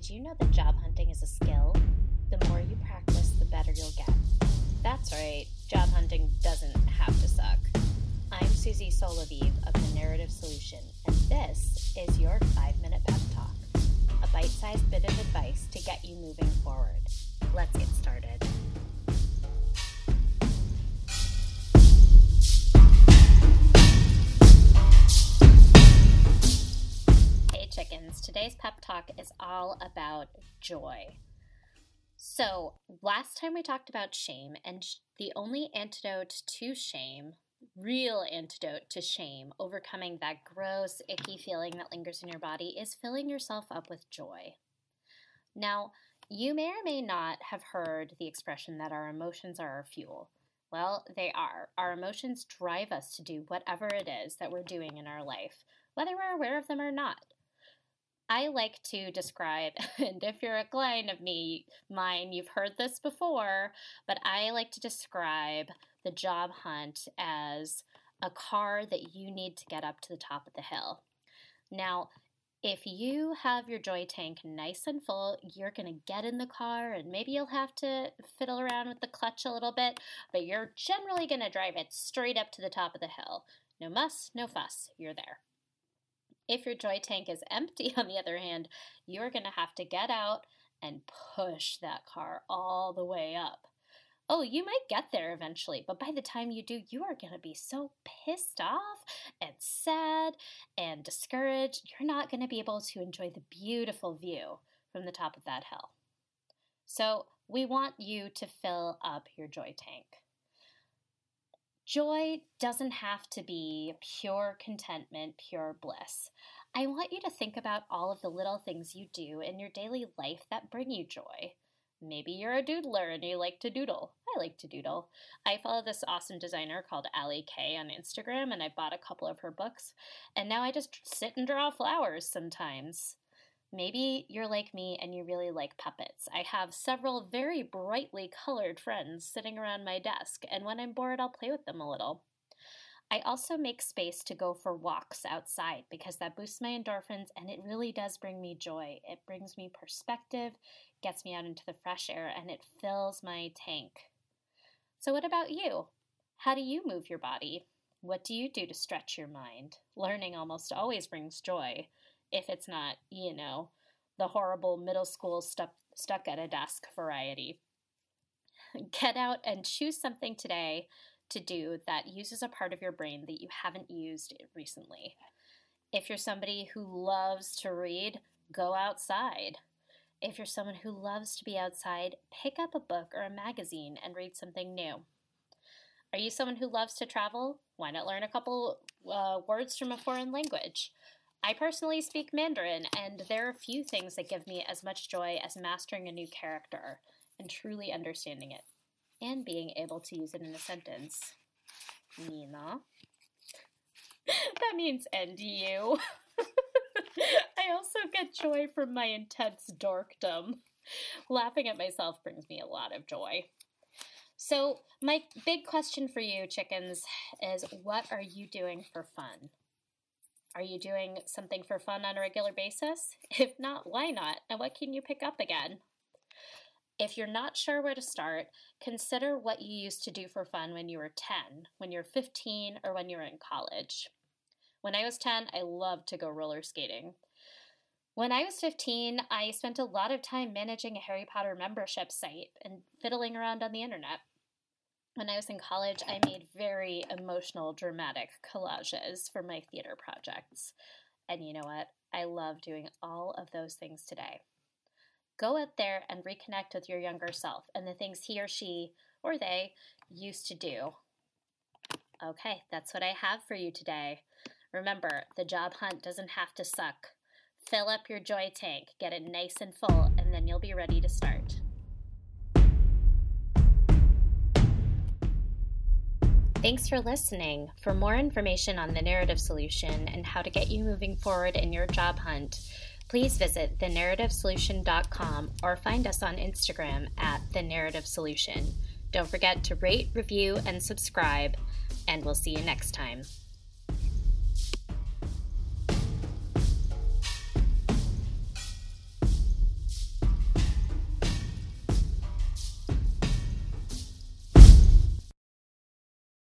Did you know that job hunting is a skill? The more you practice, the better you'll get. That's right, job hunting doesn't have to suck. I'm Susie Solaviv of The Narrative Solution, and this is your five minute pep talk a bite sized bit of advice to get you moving forward. Let's get talk is all about joy. So, last time we talked about shame, and the only antidote to shame, real antidote to shame, overcoming that gross, icky feeling that lingers in your body, is filling yourself up with joy. Now, you may or may not have heard the expression that our emotions are our fuel. Well, they are. Our emotions drive us to do whatever it is that we're doing in our life, whether we're aware of them or not. I like to describe, and if you're a client of me, mine, you've heard this before, but I like to describe the job hunt as a car that you need to get up to the top of the hill. Now, if you have your joy tank nice and full, you're going to get in the car and maybe you'll have to fiddle around with the clutch a little bit, but you're generally going to drive it straight up to the top of the hill. No muss, no fuss, you're there. If your joy tank is empty, on the other hand, you're going to have to get out and push that car all the way up. Oh, you might get there eventually, but by the time you do, you are going to be so pissed off and sad and discouraged. You're not going to be able to enjoy the beautiful view from the top of that hill. So, we want you to fill up your joy tank. Joy doesn't have to be pure contentment, pure bliss. I want you to think about all of the little things you do in your daily life that bring you joy. Maybe you're a doodler and you like to doodle. I like to doodle. I follow this awesome designer called Allie Kay on Instagram, and I bought a couple of her books. And now I just sit and draw flowers sometimes. Maybe you're like me and you really like puppets. I have several very brightly colored friends sitting around my desk, and when I'm bored, I'll play with them a little. I also make space to go for walks outside because that boosts my endorphins and it really does bring me joy. It brings me perspective, gets me out into the fresh air, and it fills my tank. So, what about you? How do you move your body? What do you do to stretch your mind? Learning almost always brings joy if it's not, you know, the horrible middle school stuck, stuck at a desk variety. Get out and choose something today to do that uses a part of your brain that you haven't used recently. If you're somebody who loves to read, go outside. If you're someone who loves to be outside, pick up a book or a magazine and read something new. Are you someone who loves to travel? Why not learn a couple uh, words from a foreign language? I personally speak Mandarin, and there are few things that give me as much joy as mastering a new character and truly understanding it and being able to use it in a sentence. Nina. that means and you. I also get joy from my intense dorkdom. Laughing at myself brings me a lot of joy. So, my big question for you, chickens, is what are you doing for fun? Are you doing something for fun on a regular basis? If not, why not? And what can you pick up again? If you're not sure where to start, consider what you used to do for fun when you were 10, when you're 15, or when you were in college. When I was 10, I loved to go roller skating. When I was 15, I spent a lot of time managing a Harry Potter membership site and fiddling around on the internet. When I was in college, I made very emotional, dramatic collages for my theater projects. And you know what? I love doing all of those things today. Go out there and reconnect with your younger self and the things he or she or they used to do. Okay, that's what I have for you today. Remember, the job hunt doesn't have to suck. Fill up your joy tank, get it nice and full, and then you'll be ready to start. Thanks for listening. For more information on the narrative solution and how to get you moving forward in your job hunt, please visit thenarrativesolution.com or find us on Instagram at the narrative solution. Don't forget to rate, review, and subscribe, and we'll see you next time.